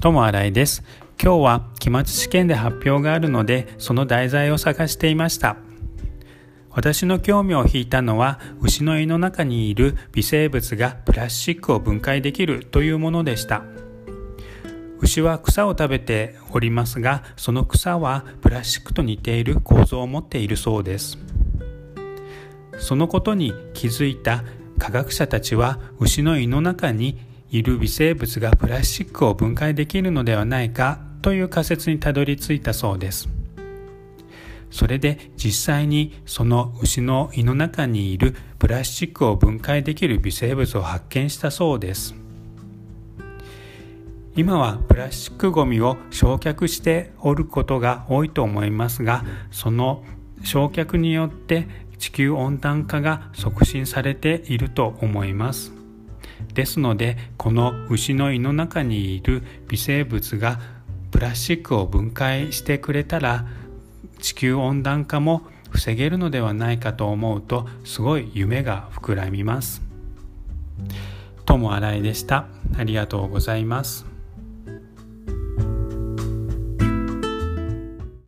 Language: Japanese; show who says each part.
Speaker 1: 友新井です。今日は期末試験で発表があるのでその題材を探していました。私の興味を引いたのは牛の胃の中にいる微生物がプラスチックを分解できるというものでした。牛は草を食べておりますがその草はプラスチックと似ている構造を持っているそうです。そのことに気づいた科学者たちは牛の胃の中にいる微生物がプラスチックを分解できるのではないかという仮説にたどり着いたそうです。それで実際にその牛の胃の中にいるプラスチックを分解できる微生物を発見したそうです。今はプラスチックごみを焼却しておることが多いと思いますがその焼却によって地球温暖化が促進されていると思います。ですのでこの牛の胃の中にいる微生物がプラスチックを分解してくれたら地球温暖化も防げるのではないかと思うとすごい夢が膨らみます。ともあらいでした。ありがとうございます。